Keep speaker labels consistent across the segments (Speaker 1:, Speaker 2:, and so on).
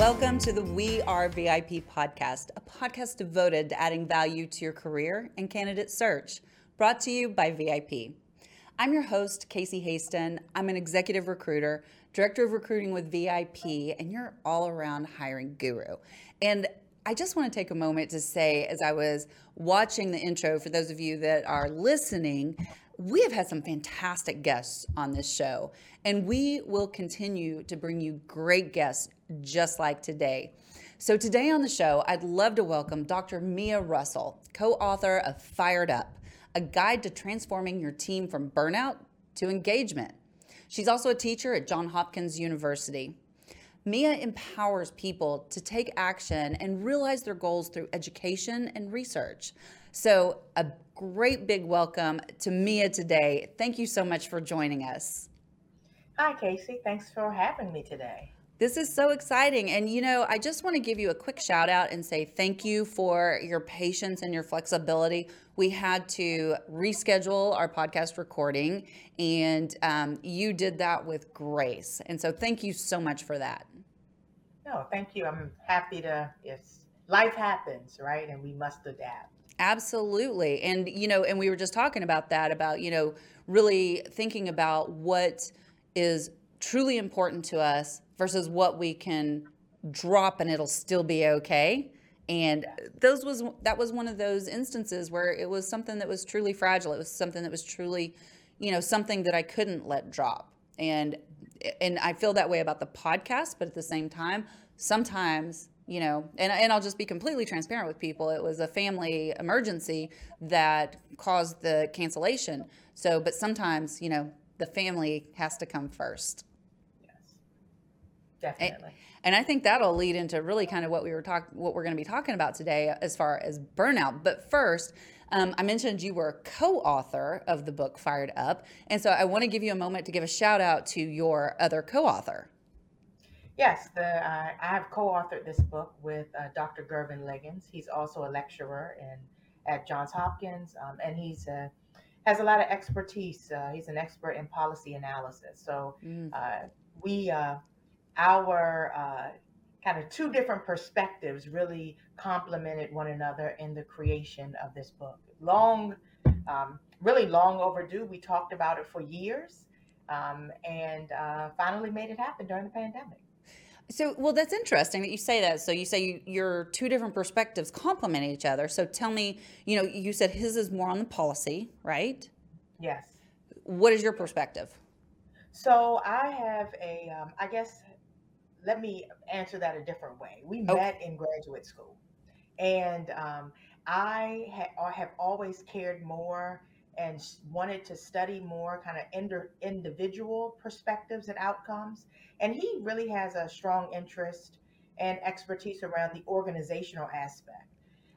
Speaker 1: Welcome to the We Are VIP podcast, a podcast devoted to adding value to your career and candidate search, brought to you by VIP. I'm your host, Casey Hasten. I'm an executive recruiter, director of recruiting with VIP, and you're all around hiring guru. And I just want to take a moment to say, as I was watching the intro, for those of you that are listening, we have had some fantastic guests on this show, and we will continue to bring you great guests just like today. So, today on the show, I'd love to welcome Dr. Mia Russell, co author of Fired Up, a guide to transforming your team from burnout to engagement. She's also a teacher at Johns Hopkins University. Mia empowers people to take action and realize their goals through education and research. So, a great big welcome to Mia today. Thank you so much for joining us.
Speaker 2: Hi, Casey. Thanks for having me today.
Speaker 1: This is so exciting. And, you know, I just want to give you a quick shout out and say thank you for your patience and your flexibility. We had to reschedule our podcast recording, and um, you did that with grace. And so, thank you so much for that.
Speaker 2: No, thank you. I'm happy to, yes, life happens, right? And we must adapt.
Speaker 1: Absolutely. And, you know, and we were just talking about that, about, you know, really thinking about what is truly important to us versus what we can drop and it'll still be okay. And those was that was one of those instances where it was something that was truly fragile. It was something that was truly you know something that i couldn't let drop. And and i feel that way about the podcast but at the same time sometimes you know and, and i'll just be completely transparent with people. It was a family emergency that caused the cancellation. So but sometimes you know the family has to come first Yes,
Speaker 2: Definitely.
Speaker 1: And, and I think that'll lead into really kind of what we were talking, what we're going to be talking about today, as far as burnout. But first, um, I mentioned you were co-author of the book Fired Up, and so I want to give you a moment to give a shout out to your other co-author.
Speaker 2: Yes, the, uh, I have co-authored this book with uh, Dr. Gervin Liggins. He's also a lecturer in at Johns Hopkins, um, and he's uh, has a lot of expertise. Uh, he's an expert in policy analysis. So mm. Uh, we uh, our uh, kind of two different perspectives really complemented one another in the creation of this book. Long, um, really long overdue. We talked about it for years um, and uh, finally made it happen during the pandemic.
Speaker 1: So, well, that's interesting that you say that. So, you say you, your two different perspectives complement each other. So, tell me, you know, you said his is more on the policy, right?
Speaker 2: Yes.
Speaker 1: What is your perspective?
Speaker 2: So, I have a, um, I guess, let me answer that a different way. We okay. met in graduate school, and um, I ha- uh, have always cared more and wanted to study more kind of ind- individual perspectives and outcomes. And he really has a strong interest and expertise around the organizational aspect.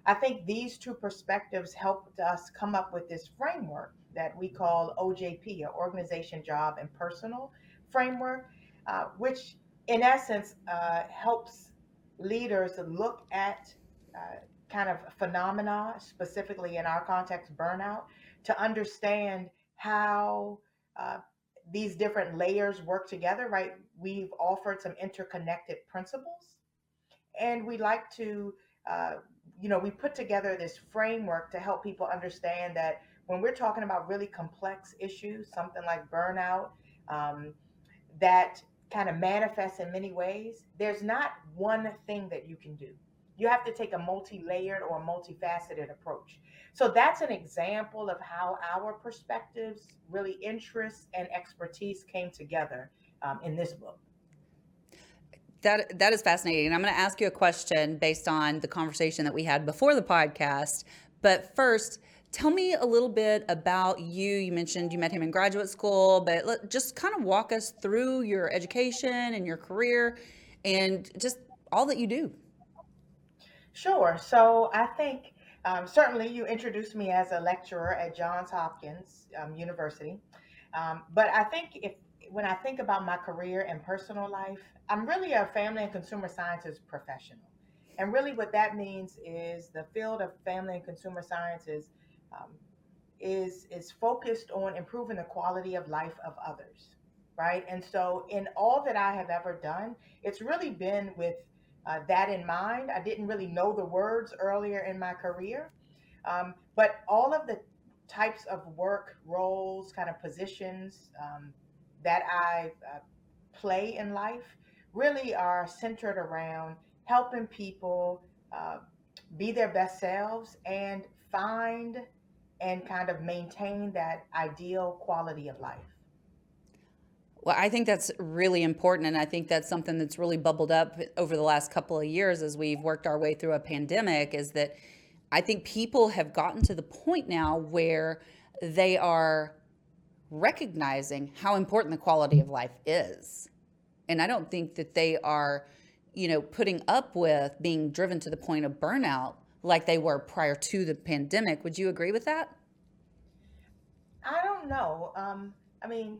Speaker 2: I think these two perspectives helped us come up with this framework that we call OJP, or Organization, Job, and Personal Framework, uh, which in essence, uh, helps leaders look at uh, kind of phenomena, specifically in our context, burnout, to understand how uh, these different layers work together, right? We've offered some interconnected principles, and we like to, uh, you know, we put together this framework to help people understand that when we're talking about really complex issues, something like burnout, um, that kind of manifests in many ways, there's not one thing that you can do. You have to take a multi layered or multifaceted approach. So that's an example of how our perspectives, really interests, and expertise came together um, in this book.
Speaker 1: That, that is fascinating. I'm going to ask you a question based on the conversation that we had before the podcast. But first, Tell me a little bit about you. You mentioned you met him in graduate school, but let, just kind of walk us through your education and your career and just all that you do.
Speaker 2: Sure. So I think um, certainly you introduced me as a lecturer at Johns Hopkins um, University. Um, but I think if when I think about my career and personal life, I'm really a family and consumer sciences professional. And really, what that means is the field of family and consumer sciences um, is is focused on improving the quality of life of others, right? And so, in all that I have ever done, it's really been with uh, that in mind. I didn't really know the words earlier in my career, um, but all of the types of work roles, kind of positions um, that I uh, play in life really are centered around helping people uh, be their best selves and find and kind of maintain that ideal quality of life.
Speaker 1: Well, I think that's really important. And I think that's something that's really bubbled up over the last couple of years as we've worked our way through a pandemic is that I think people have gotten to the point now where they are recognizing how important the quality of life is. And I don't think that they are, you know, putting up with being driven to the point of burnout like they were prior to the pandemic. Would you agree with that?
Speaker 2: I don't know. Um, I mean,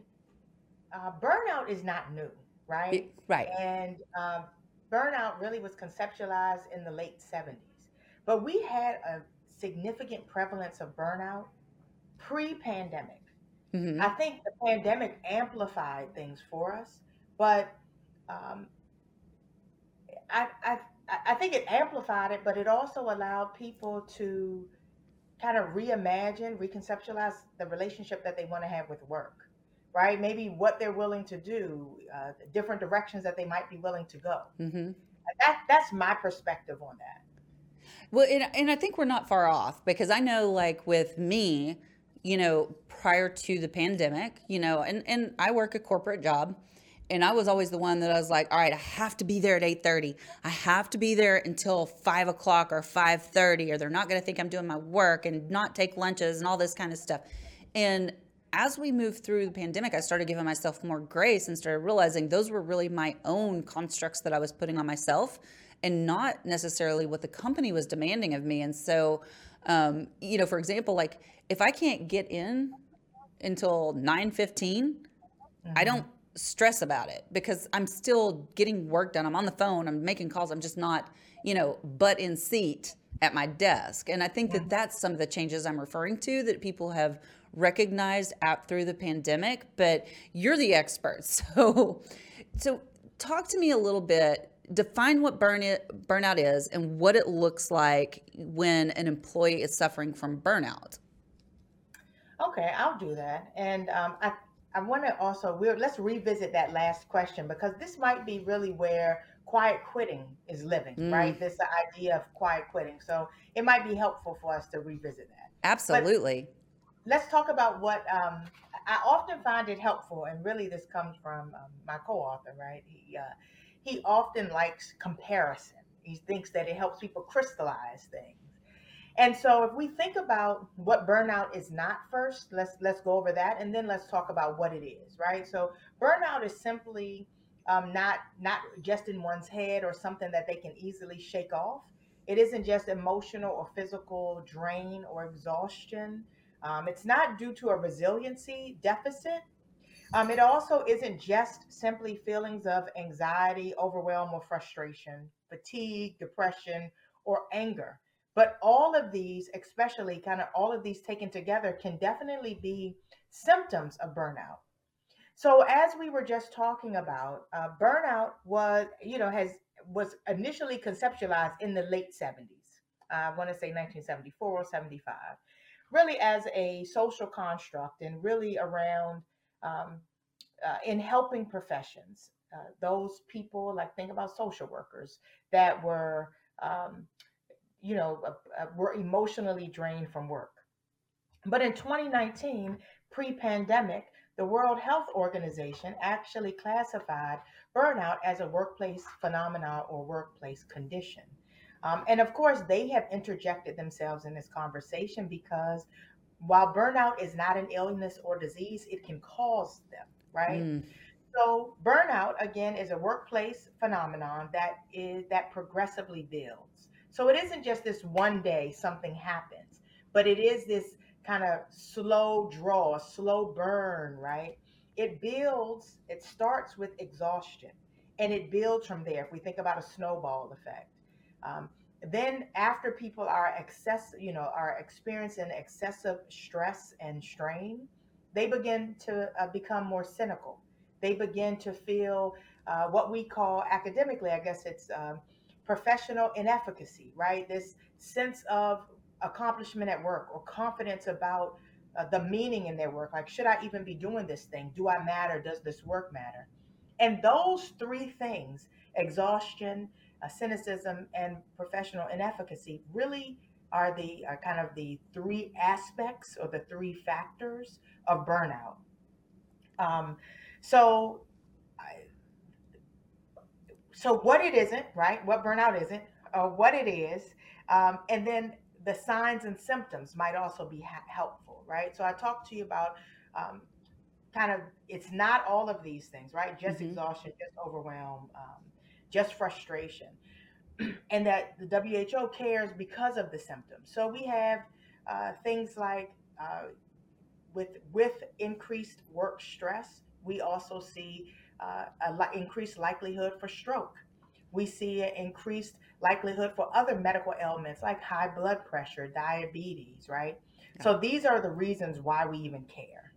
Speaker 2: uh, burnout is not new, right? It,
Speaker 1: right.
Speaker 2: And um, burnout really was conceptualized in the late 70s. But we had a significant prevalence of burnout pre pandemic. Mm-hmm. I think the pandemic amplified things for us, but um, I, I, I think it amplified it, but it also allowed people to kind of reimagine, reconceptualize the relationship that they want to have with work right? Maybe what they're willing to do, uh, different directions that they might be willing to go. Mm-hmm. That that's my perspective on that.
Speaker 1: Well, and, and I think we're not far off because I know, like with me, you know, prior to the pandemic, you know, and and I work a corporate job. And I was always the one that I was like, all right, I have to be there at 8:30. I have to be there until five o'clock or 5:30, or they're not gonna think I'm doing my work and not take lunches and all this kind of stuff. And as we moved through the pandemic, I started giving myself more grace and started realizing those were really my own constructs that I was putting on myself and not necessarily what the company was demanding of me. And so, um, you know, for example, like if I can't get in until 9 15, mm-hmm. I don't stress about it because I'm still getting work done. I'm on the phone, I'm making calls, I'm just not, you know, butt in seat at my desk. And I think that that's some of the changes I'm referring to that people have recognized out through the pandemic, but you're the expert. So, so talk to me a little bit. Define what burn it, burnout is and what it looks like when an employee is suffering from burnout.
Speaker 2: Okay, I'll do that. And um, I, I want to also we let's revisit that last question because this might be really where quiet quitting is living, mm. right? This idea of quiet quitting. So it might be helpful for us to revisit that.
Speaker 1: Absolutely. But
Speaker 2: let's talk about what um, I often find it helpful, and really this comes from um, my co-author, right? He uh, he often likes comparison. He thinks that it helps people crystallize things. And so, if we think about what burnout is not first, let's let's go over that, and then let's talk about what it is, right? So, burnout is simply um, not not just in one's head or something that they can easily shake off. It isn't just emotional or physical drain or exhaustion. Um, it's not due to a resiliency deficit. Um, it also isn't just simply feelings of anxiety, overwhelm, or frustration, fatigue, depression, or anger. But all of these, especially kind of all of these taken together, can definitely be symptoms of burnout. So, as we were just talking about, uh, burnout was, you know, has was initially conceptualized in the late 70s. Uh, I want to say 1974 or 75 really as a social construct and really around um, uh, in helping professions. Uh, those people, like think about social workers that were, um, you know, uh, uh were emotionally drained from work. But in 2019, pre-pandemic, the World Health Organization actually classified burnout as a workplace phenomenon or workplace condition. Um, and of course, they have interjected themselves in this conversation because while burnout is not an illness or disease, it can cause them, right? Mm. So burnout again is a workplace phenomenon that is that progressively builds. So it isn't just this one day something happens, but it is this kind of slow draw, slow burn, right? It builds, it starts with exhaustion and it builds from there. If we think about a snowball effect, um, then after people are excess, you know, are experiencing excessive stress and strain, they begin to uh, become more cynical. They begin to feel uh, what we call academically, I guess it's um, professional inefficacy, right? This sense of accomplishment at work or confidence about uh, the meaning in their work. Like, should I even be doing this thing? Do I matter? Does this work matter? And those three things exhaustion, uh, cynicism, and professional inefficacy really are the uh, kind of the three aspects or the three factors of burnout. Um, so, I, so what it isn't, right? What burnout isn't, or what it is, um, and then the signs and symptoms might also be ha- helpful, right? So I talked to you about um, kind of it's not all of these things, right? Just mm-hmm. exhaustion, just overwhelm, um, just frustration, and that the WHO cares because of the symptoms. So we have uh, things like uh, with with increased work stress, we also see uh, a li- increased likelihood for stroke. We see an increased likelihood for other medical ailments like high blood pressure, diabetes, right? Yeah. So these are the reasons why we even care.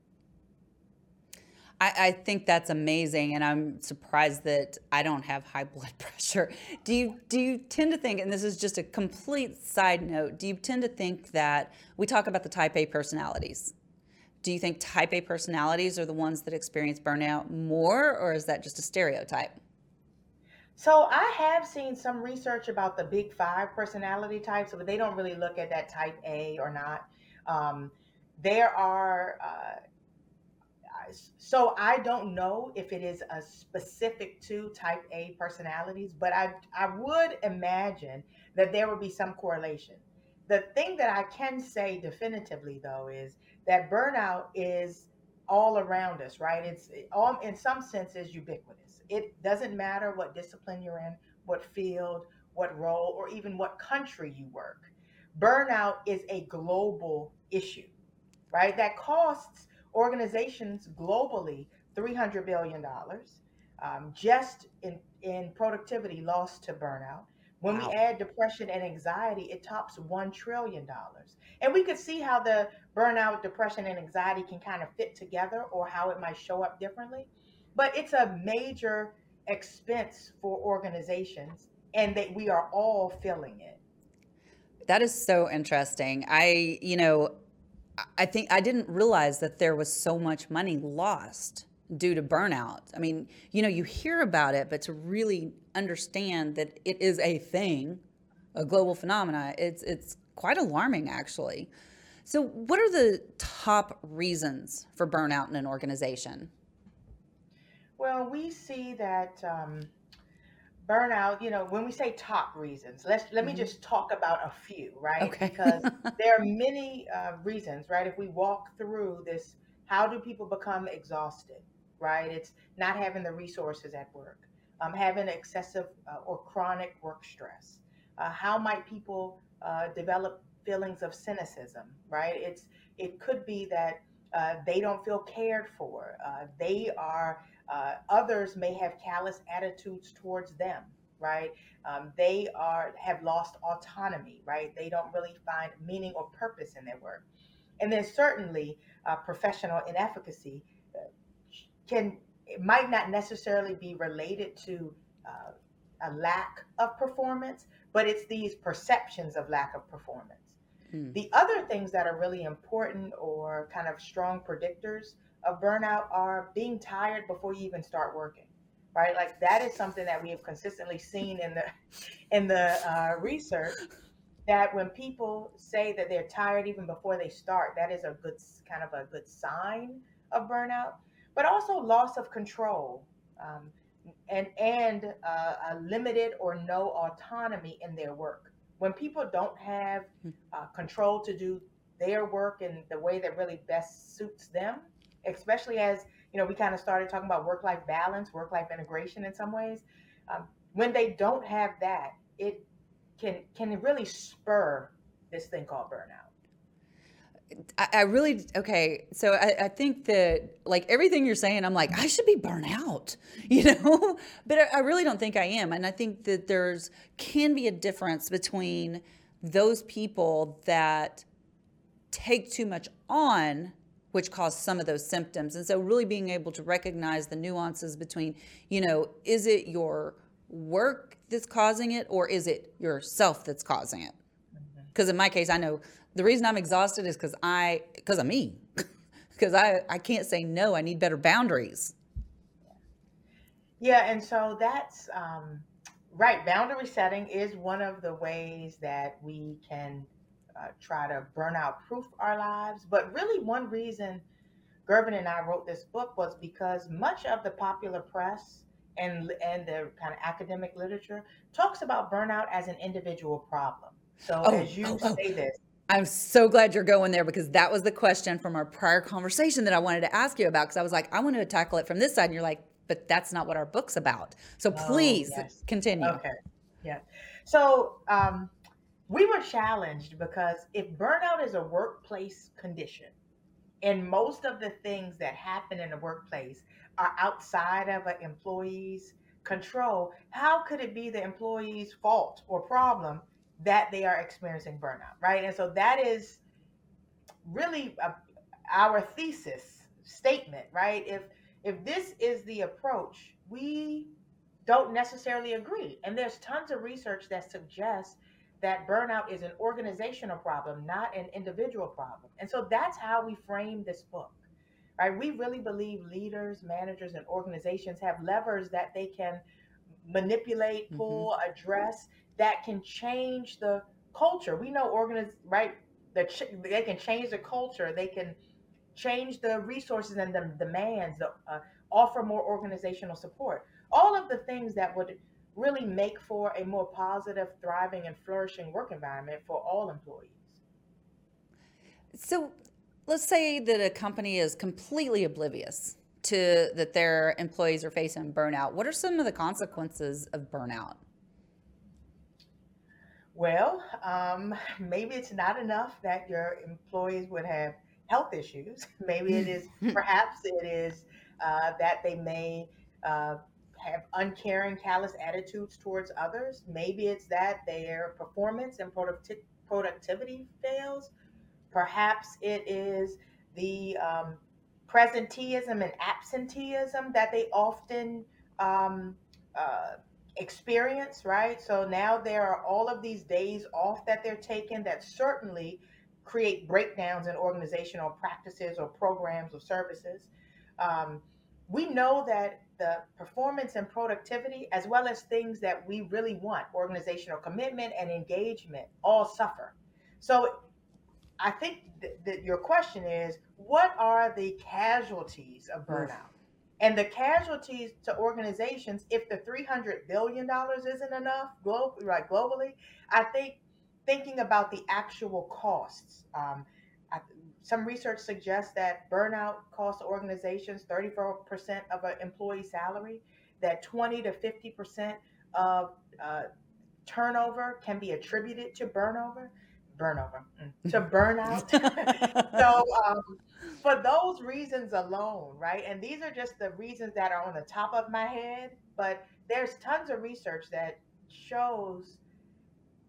Speaker 1: I, I, think that's amazing, and I'm surprised that I don't have high blood pressure. Do you do you tend to think, and this is just a complete side note, do you tend to think that we talk about the type A personalities? Do you think type A personalities are the ones that experience burnout more, or is that just a stereotype?
Speaker 2: So I have seen some research about the big five personality types, but they don't really look at that type A or not. Um, there are, uh, so I don't know if it is a specific to type A personalities, but I I would imagine that there would be some correlation. The thing that I can say definitively though is that burnout is all around us, right? It's all in some senses ubiquitous it doesn't matter what discipline you're in, what field, what role, or even what country you work. Burnout is a global issue, right? That costs organizations globally $300 billion um, just in, in productivity lost to burnout. When wow. we add depression and anxiety, it tops $1 trillion. And we could see how the burnout, depression, and anxiety can kind of fit together or how it might show up differently but it's a major expense for organizations and that we are all feeling it
Speaker 1: that is so interesting i you know i think i didn't realize that there was so much money lost due to burnout. I mean you know you hear about it but to really understand that it is a thing a global phenomena it's it's quite alarming actually. So what are the top reasons for burnout in an organization?
Speaker 2: Well, we see that um, burnout. You know, when we say top reasons, let's let me mm-hmm. just talk about a few, right?
Speaker 1: Okay.
Speaker 2: Because there are many uh, reasons, right? If we walk through this, how do people become exhausted? Right? It's not having the resources at work, um, having excessive uh, or chronic work stress. Uh, how might people uh, develop feelings of cynicism? Right? It's it could be that uh, they don't feel cared for. Uh, they are uh, others may have callous attitudes towards them, right? Um, they are have lost autonomy, right? They don't really find meaning or purpose in their work. And then certainly uh, professional inefficacy uh, can it might not necessarily be related to uh, a lack of performance, but it's these perceptions of lack of performance. Mm. The other things that are really important or kind of strong predictors of burnout are being tired before you even start working right like that is something that we have consistently seen in the in the uh, research that when people say that they're tired even before they start that is a good kind of a good sign of burnout but also loss of control um, and and uh, a limited or no autonomy in their work when people don't have hmm. uh, control to do their work in the way that really best suits them especially as you know we kind of started talking about work-life balance work-life integration in some ways um, when they don't have that it can can really spur this thing called burnout?
Speaker 1: I, I really okay. So I, I, think that like everything you're saying, I'm like I should be burnt out, you know. but I, I really don't think I am, and I think that there's can be a difference between those people that take too much on which cause some of those symptoms. And so really being able to recognize the nuances between, you know, is it your work that's causing it or is it yourself that's causing it? Because in my case, I know the reason I'm exhausted is because I because of me. Because I, I can't say no. I need better boundaries.
Speaker 2: Yeah, and so that's um, right. Boundary setting is one of the ways that we can uh, try to burnout proof our lives. But really, one reason Gervin and I wrote this book was because much of the popular press and and the kind of academic literature talks about burnout as an individual problem. So oh, as you oh, oh. say this,
Speaker 1: I'm so glad you're going there because that was the question from our prior conversation that I wanted to ask you about. Because I was like, I want to tackle it from this side, and you're like, but that's not what our book's about. So oh, please oh, yes. continue.
Speaker 2: Okay. Yeah. So um, we were challenged because if burnout is a workplace condition, and most of the things that happen in the workplace are outside of an employee's control, how could it be the employee's fault or problem that they are experiencing burnout, right? And so that is really a, our thesis statement, right? If if this is the approach, we don't necessarily agree. And there's tons of research that suggests that burnout is an organizational problem, not an individual problem. And so that's how we frame this book. Right? We really believe leaders, managers, and organizations have levers that they can manipulate, mm-hmm. pull, mm-hmm. address that can change the culture. We know organiz right ch- they can change the culture. They can change the resources and the demands. The, uh, offer more organizational support. All of the things that would really make for a more positive, thriving, and flourishing work environment for all employees.
Speaker 1: So, let's say that a company is completely oblivious to that their employees are facing burnout. What are some of the consequences of burnout?
Speaker 2: Well, um, maybe it's not enough that your employees would have health issues. Maybe it is, perhaps it is uh, that they may uh, have uncaring, callous attitudes towards others. Maybe it's that their performance and producti- productivity fails. Perhaps it is the um, presenteeism and absenteeism that they often um, uh, experience, right? So now there are all of these days off that they're taking that certainly create breakdowns in organizational practices or programs or services. Um, we know that the performance and productivity, as well as things that we really want, organizational commitment and engagement, all suffer. So I think that your question is what are the casualties of burnout? And the casualties to organizations, if the $300 billion isn't enough glo- right, globally, I think thinking about the actual costs. Um, I, some research suggests that burnout costs organizations 34% of an employee salary, that 20 to 50% of uh, turnover can be attributed to burnover burnover mm, to burnout. so um, for those reasons alone, right? And these are just the reasons that are on the top of my head, but there's tons of research that shows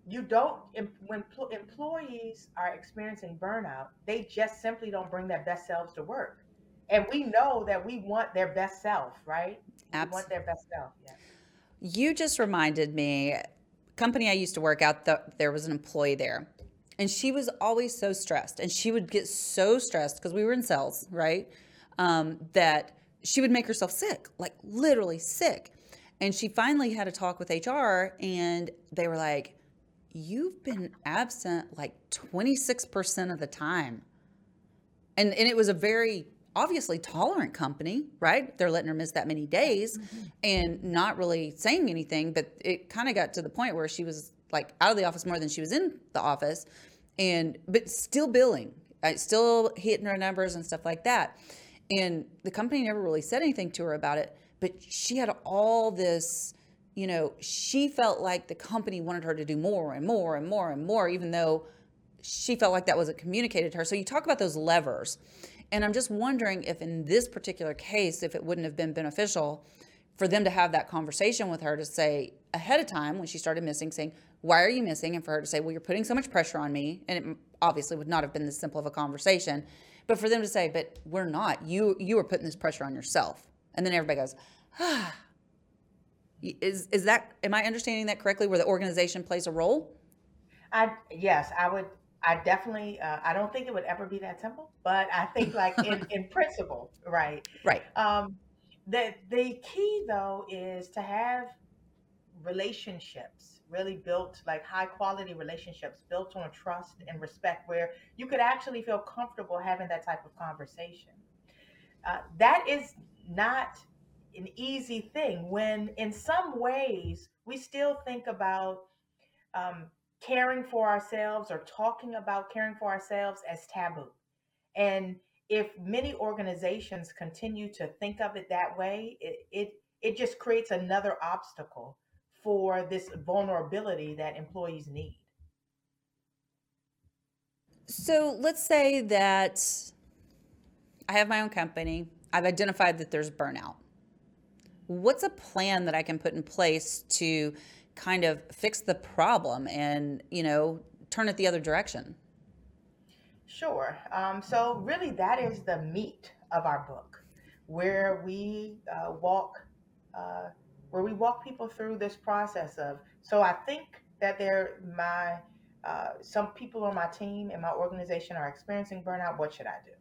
Speaker 2: you don't when employees are experiencing burnout, they just simply don't bring their best selves to work. And we know that we want their best self, right? Absolutely. We want their best self. Yeah.
Speaker 1: You just reminded me company I used to work at, the, there was an employee there and she was always so stressed. And she would get so stressed because we were in cells, right? Um, that she would make herself sick, like literally sick. And she finally had a talk with HR, and they were like, You've been absent like 26% of the time. And, and it was a very obviously tolerant company, right? They're letting her miss that many days mm-hmm. and not really saying anything. But it kind of got to the point where she was like out of the office more than she was in the office and but still billing uh, still hitting her numbers and stuff like that and the company never really said anything to her about it but she had all this you know, she felt like the company wanted her to do more and more and more and more, even though she felt like that wasn't communicated to her. So you talk about those levers. And I'm just wondering if in this particular case, if it wouldn't have been beneficial for them to have that conversation with her to say ahead of time when she started missing, saying, Why are you missing? And for her to say, Well, you're putting so much pressure on me. And it obviously would not have been this simple of a conversation. But for them to say, But we're not, you you are putting this pressure on yourself. And then everybody goes, Ah, is is that am I understanding that correctly? Where the organization plays a role?
Speaker 2: I yes, I would. I definitely. Uh, I don't think it would ever be that simple, but I think like in in principle, right?
Speaker 1: Right.
Speaker 2: Um, the the key though is to have relationships really built like high quality relationships built on trust and respect where you could actually feel comfortable having that type of conversation. Uh, that is not an easy thing when in some ways we still think about um, caring for ourselves or talking about caring for ourselves as taboo. And if many organizations continue to think of it that way it it, it just creates another obstacle for this vulnerability that employees need
Speaker 1: so let's say that i have my own company i've identified that there's burnout what's a plan that I can put in place to kind of fix the problem and, you know, turn it the other direction?
Speaker 2: Sure. Um, so, really, that is the meat of our book, where we uh, walk, uh, where we walk people through this process of. So, I think that there, my, uh, some people on my team and my organization are experiencing burnout. What should I do?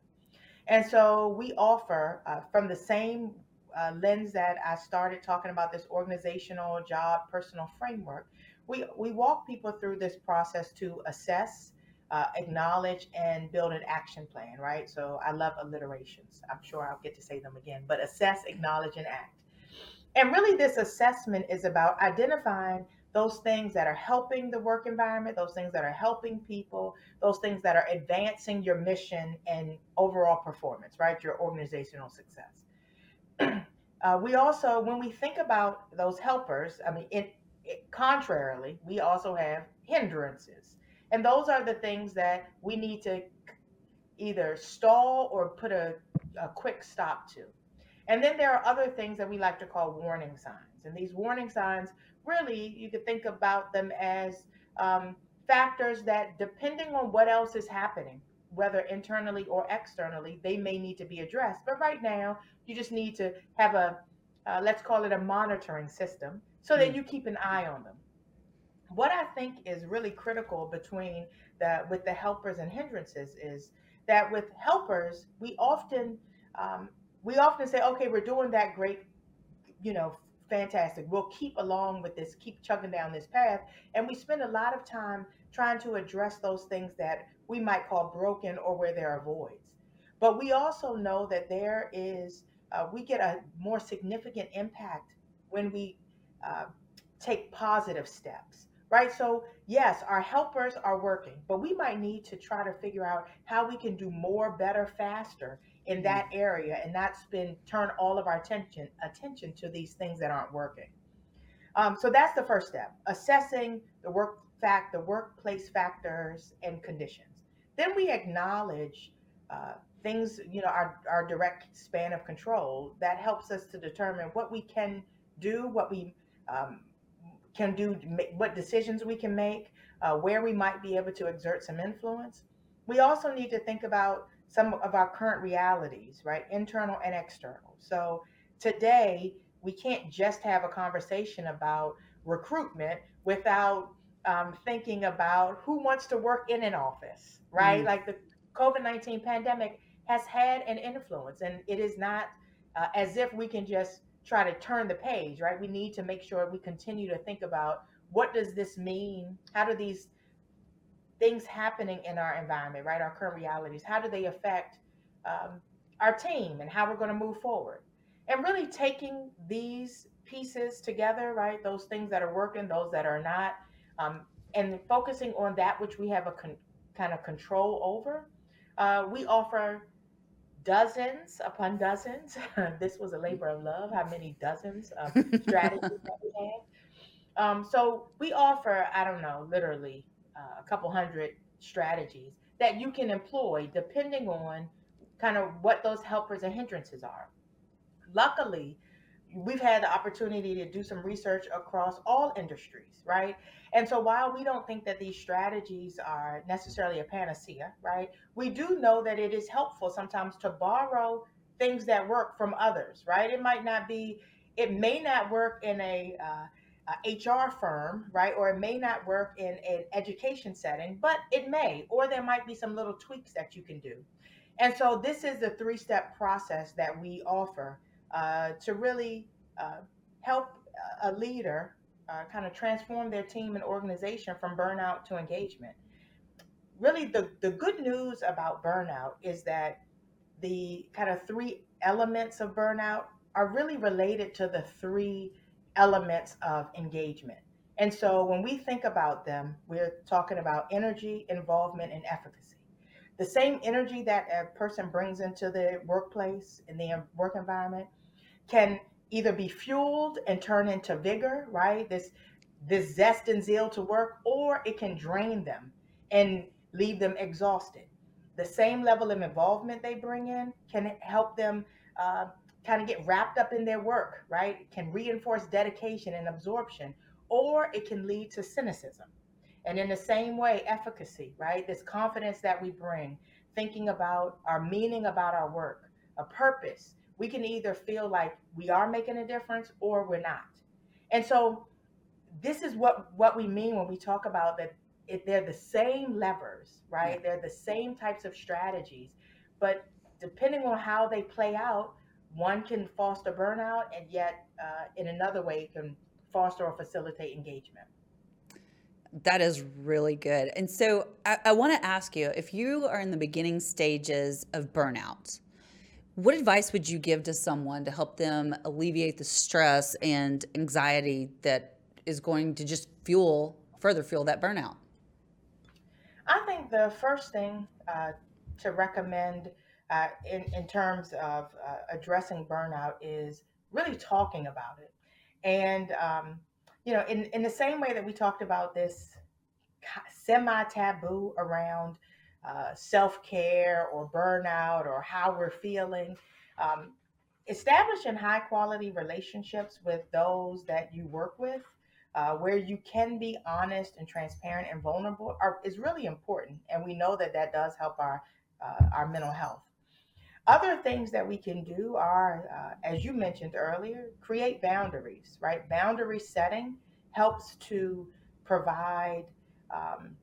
Speaker 2: And so, we offer uh, from the same uh, lens that I started talking about this organizational job personal framework, we, we walk people through this process to assess, uh, acknowledge, and build an action plan, right? So I love alliterations. I'm sure I'll get to say them again, but assess, acknowledge, and act. And really, this assessment is about identifying those things that are helping the work environment, those things that are helping people, those things that are advancing your mission and overall performance, right? Your organizational success. uh, we also, when we think about those helpers, I mean, it, it, contrarily, we also have hindrances. And those are the things that we need to either stall or put a, a quick stop to. And then there are other things that we like to call warning signs. And these warning signs, really, you could think about them as um, factors that, depending on what else is happening, whether internally or externally, they may need to be addressed. But right now, you just need to have a, uh, let's call it a monitoring system so that mm. you keep an eye on them. What I think is really critical between the with the helpers and hindrances is that with helpers, we often um, we often say, okay, we're doing that great, you know, fantastic. We'll keep along with this, keep chugging down this path, and we spend a lot of time trying to address those things that we might call broken or where there are voids. But we also know that there is, uh, we get a more significant impact when we uh, take positive steps, right? So, yes, our helpers are working, but we might need to try to figure out how we can do more, better, faster in that mm-hmm. area and not spend turn all of our attention attention to these things that aren't working. Um, so that's the first step: assessing the work fact, the workplace factors and conditions. Then we acknowledge uh, things, you know, our, our direct span of control that helps us to determine what we can do, what we um, can do, what decisions we can make, uh, where we might be able to exert some influence. We also need to think about some of our current realities, right? Internal and external. So today, we can't just have a conversation about recruitment without um, thinking about who wants to work in an office, right? Mm. Like the COVID 19 pandemic has had an influence, and it is not uh, as if we can just try to turn the page, right? We need to make sure we continue to think about what does this mean? How do these things happening in our environment, right? Our current realities, how do they affect um, our team and how we're going to move forward? And really taking these pieces together, right? Those things that are working, those that are not, um, and focusing on that which we have a con- kind of control over. Uh, we offer dozens upon dozens. this was a labor of love. How many dozens of strategies that we have? Um, so we offer, I don't know, literally uh, a couple hundred strategies that you can employ depending on kind of what those helpers and hindrances are. Luckily, we've had the opportunity to do some research across all industries, right? And so while we don't think that these strategies are necessarily a panacea, right, we do know that it is helpful sometimes to borrow things that work from others, right? It might not be, it may not work in a, uh, HR firm, right? Or it may not work in an education setting, but it may, or there might be some little tweaks that you can do. And so this is the three step process that we offer uh, to really uh, help a leader uh, kind of transform their team and organization from burnout to engagement. Really, the, the good news about burnout is that the kind of three elements of burnout are really related to the three elements of engagement. And so when we think about them, we're talking about energy, involvement, and efficacy. The same energy that a person brings into the workplace, in the work environment, can either be fueled and turn into vigor, right? This this zest and zeal to work, or it can drain them and leave them exhausted. The same level of involvement they bring in can help them uh, kind of get wrapped up in their work, right? It can reinforce dedication and absorption, or it can lead to cynicism. And in the same way, efficacy, right? This confidence that we bring, thinking about our meaning about our work, a purpose, we can either feel like we are making a difference or we're not. And so this is what what we mean when we talk about that if they're the same levers, right? They're the same types of strategies, but depending on how they play out, one can foster burnout, and yet uh, in another way can foster or facilitate engagement.
Speaker 1: That is really good. And so I, I want to ask you if you are in the beginning stages of burnout, what advice would you give to someone to help them alleviate the stress and anxiety that is going to just fuel, further fuel that burnout?
Speaker 2: I think the first thing uh, to recommend uh, in, in terms of uh, addressing burnout is really talking about it. And, um, you know, in, in the same way that we talked about this semi taboo around uh, self care or burnout or how we're feeling. Um, establishing high quality relationships with those that you work with, uh, where you can be honest and transparent and vulnerable, are, is really important. And we know that that does help our uh, our mental health. Other things that we can do are, uh, as you mentioned earlier, create boundaries. Right, boundary setting helps to provide um,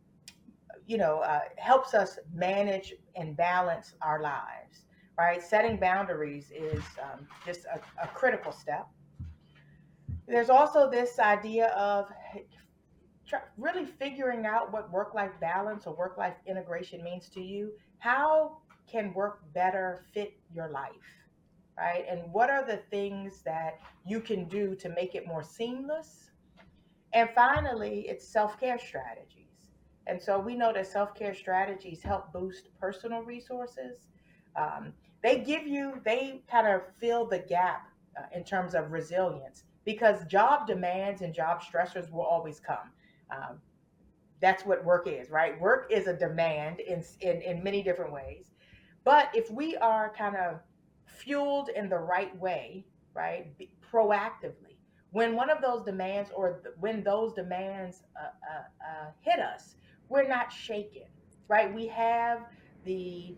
Speaker 2: you know, uh, helps us manage and balance our lives, right? Setting boundaries is um, just a, a critical step. There's also this idea of really figuring out what work life balance or work life integration means to you. How can work better fit your life? Right? And what are the things that you can do to make it more seamless? And finally, it's self care strategies. and so we know that self care strategies help boost personal resources. Um, they give you, they kind of fill the gap uh, in terms of resilience because job demands and job stressors will always come. Um, that's what work is, right? Work is a demand in, in, in many different ways. But if we are kind of fueled in the right way, right, proactively, when one of those demands or th- when those demands uh, uh, uh hit us, we're not shaken, right? We have the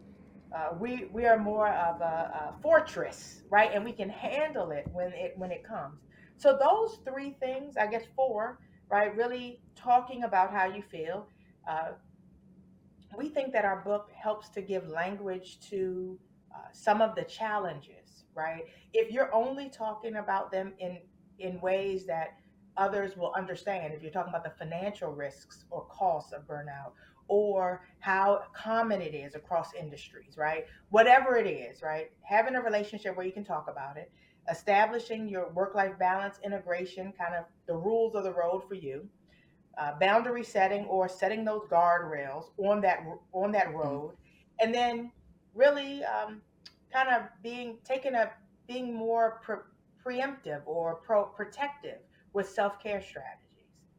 Speaker 2: uh, we we are more of a, a, fortress, right? And we can handle it when it when it comes. So those three things, I guess four, right? Really talking about how you feel. Uh, we think that our book helps to give language to uh, some of the challenges, right? If you're only talking about them in in ways that others will understand if you're talking about the financial risks or costs of burnout or how common it is across industries, right? Whatever it is, right? Having a relationship where you can talk about it, establishing your work life balance, integration, kind of the rules of the road for you. Uh, boundary setting or setting those guardrails on that on that mm-hmm. road, and then really um, kind of being taking a being more pre- preemptive or pro protective with self care strategies.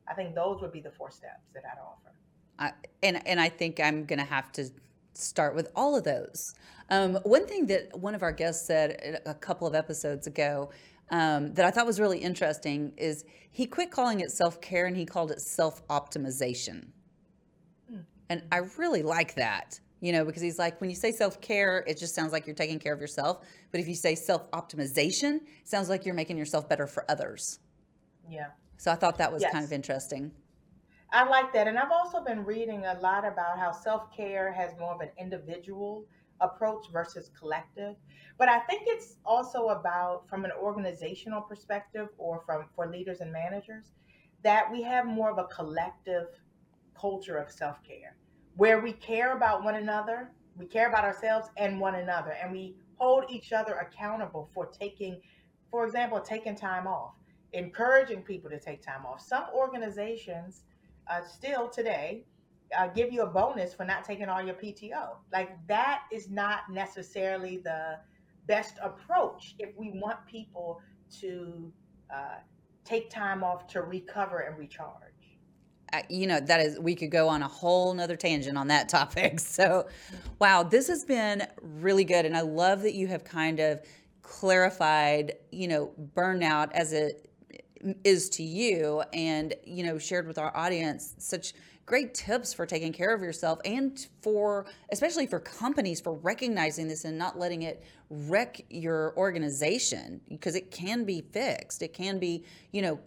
Speaker 2: I think those would be the four steps that I'd offer.
Speaker 1: I, and and I think I'm going to have to start with all of those. Um, one thing that one of our guests said a couple of episodes ago um, that I thought was really interesting is he quit calling it self care and he called it self optimization. Mm. And I really like that, you know, because he's like, when you say self care, it just sounds like you're taking care of yourself. But if you say self optimization, it sounds like you're making yourself better for others.
Speaker 2: Yeah.
Speaker 1: So I thought that was yes. kind of interesting.
Speaker 2: I like that. And I've also been reading a lot about how self care has more of an individual approach versus collective. But I think it's also about, from an organizational perspective or from for leaders and managers, that we have more of a collective culture of self care where we care about one another, we care about ourselves and one another, and we hold each other accountable for taking, for example, taking time off, encouraging people to take time off. Some organizations uh, still today uh, give you a bonus for not taking all your PTO. Like that is not necessarily the best approach if we want people to uh, take time off to recover and recharge.
Speaker 1: You know that is we could go on a whole nother tangent on that topic so wow this has been really good and i love that you have kind of clarified you know burnout as it is to you and you know shared with our audience such great tips for taking care of yourself and for especially for companies for recognizing this and not letting it wreck your organization because it can be fixed it can be you know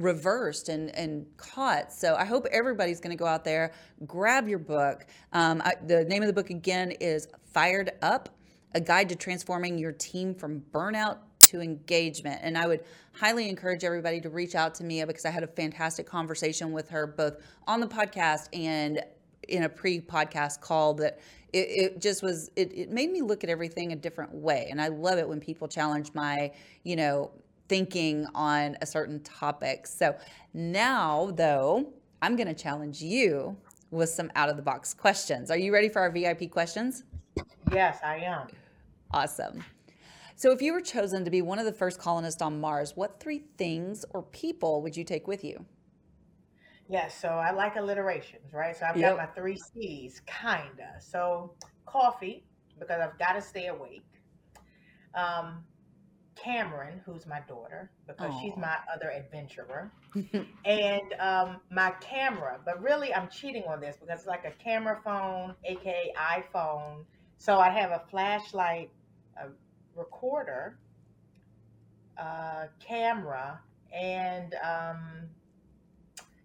Speaker 1: reversed and, and caught. So I hope everybody's going to go out there, grab your book. Um, I, the name of the book again is Fired Up A Guide to Transforming Your Team from Burnout to engagement. And I would highly encourage everybody to reach out to Mia because I had a fantastic conversation with her both on the podcast and in a pre-podcast call that it, it just was it, it made me look at everything a different way. And i love it when people challenge my you know thinking on a certain topic. So now though i'm going to challenge you with some out of the box questions. Are you ready for our vip questions?
Speaker 2: Yes i am.
Speaker 1: Awesome so, if you were chosen to be one of the first colonists on Mars, what three things or people would you take with you?
Speaker 2: Yes, so I like alliterations, right? So I've yep. got my three C's, kinda. So coffee, because I've got to stay awake. Um, Cameron, who's my daughter, because Aww. she's my other adventurer, and um, my camera. But really, I'm cheating on this because it's like a camera phone, aka iPhone. So I have a flashlight, recorder, uh, camera, and um,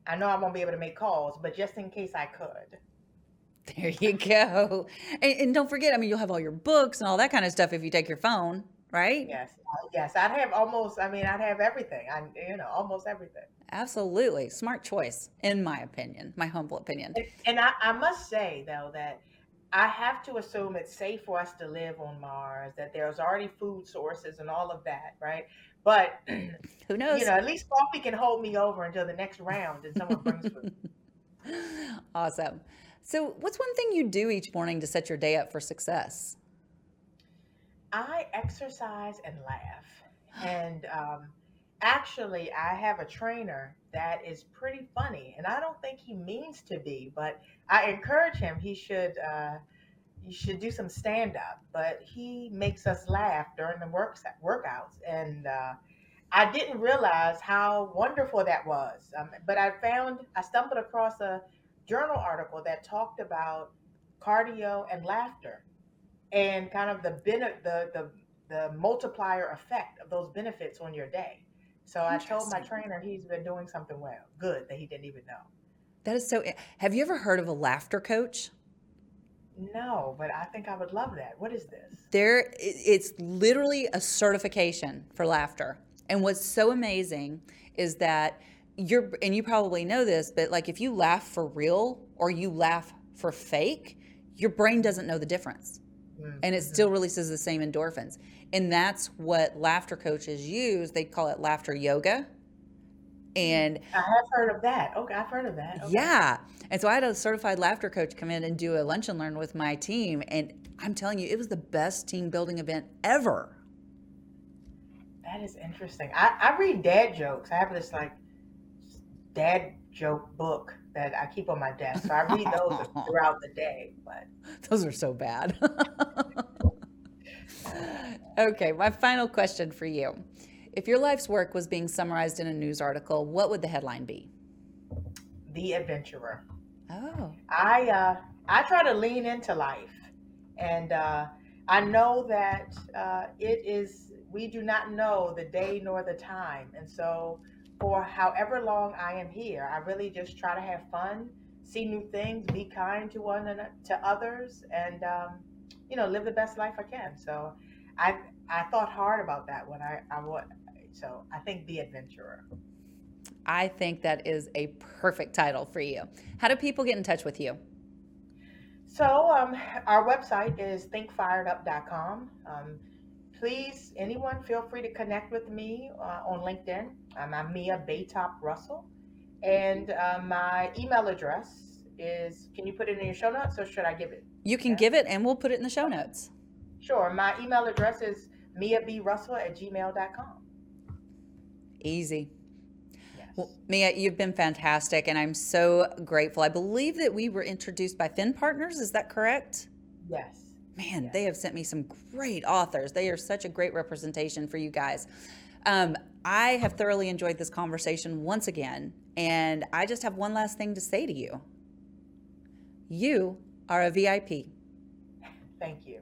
Speaker 2: I know I won't be able to make calls, but just in case I could.
Speaker 1: There you go. And, and, don't forget, I mean, you'll have all your books and all that kind of stuff if you take your phone, right?
Speaker 2: Yes, yes. I'd have almost. I mean, I'd have everything. I, you know, almost everything.
Speaker 1: Absolutely, smart choice, in my opinion, my humble opinion.
Speaker 2: And, and I, I must say though that I have to assume it's safe for us to live on Mars, that there's already food sources and all of that, right? But
Speaker 1: who knows?
Speaker 2: You know, at least coffee can hold me over until the next round and someone brings food.
Speaker 1: awesome. So, what's one thing you do each morning to set your day up for success?
Speaker 2: I exercise and laugh. And um, actually, I have a trainer that is pretty funny, and I don't think he means to be, but I encourage him. He should uh, you should do some stand up, but he makes us laugh during the works workouts, and uh, I didn't realize how wonderful that was. Um, but I found I stumbled across a journal article that talked about cardio and laughter, and kind of the the the the multiplier effect of those benefits on your day. So I told my trainer he's been doing something well, good that he didn't even know.
Speaker 1: That is so. Have you ever heard of a laughter coach?
Speaker 2: No, but I think I would love that. What is this?
Speaker 1: There, it's literally a certification for laughter. And what's so amazing is that you're, and you probably know this, but like if you laugh for real or you laugh for fake, your brain doesn't know the difference. Mm-hmm. And it still releases the same endorphins. And that's what laughter coaches use. They call it laughter yoga. And
Speaker 2: I have heard of that. Okay, I've heard of that. Okay.
Speaker 1: Yeah. And so I had a certified laughter coach come in and do a lunch and learn with my team. And I'm telling you, it was the best team building event ever.
Speaker 2: That is interesting. I, I read dad jokes. I have this like dad joke book that I keep on my desk. So I read those throughout the day. But
Speaker 1: those are so bad. okay, my final question for you. If your life's work was being summarized in a news article, what would the headline be?
Speaker 2: The Adventurer.
Speaker 1: Oh.
Speaker 2: I uh, I try to lean into life, and uh, I know that uh, it is. We do not know the day nor the time, and so for however long I am here, I really just try to have fun, see new things, be kind to one and to others, and um, you know, live the best life I can. So, I I thought hard about that when I I. So I think the adventurer.
Speaker 1: I think that is a perfect title for you. How do people get in touch with you?
Speaker 2: So, um, our website is thinkfiredup.com. Um, please, anyone, feel free to connect with me uh, on LinkedIn. Um, I'm Mia Baytop Russell. And uh, my email address is can you put it in your show notes or should I give it?
Speaker 1: You can yeah. give it and we'll put it in the show notes.
Speaker 2: Sure. My email address is miaBrussell at gmail.com.
Speaker 1: Easy. Well, Mia, you've been fantastic, and I'm so grateful. I believe that we were introduced by Finn Partners. Is that correct?
Speaker 2: Yes.
Speaker 1: Man,
Speaker 2: yes.
Speaker 1: they have sent me some great authors. They are such a great representation for you guys. Um, I have thoroughly enjoyed this conversation once again, and I just have one last thing to say to you. You are a VIP.
Speaker 2: Thank you.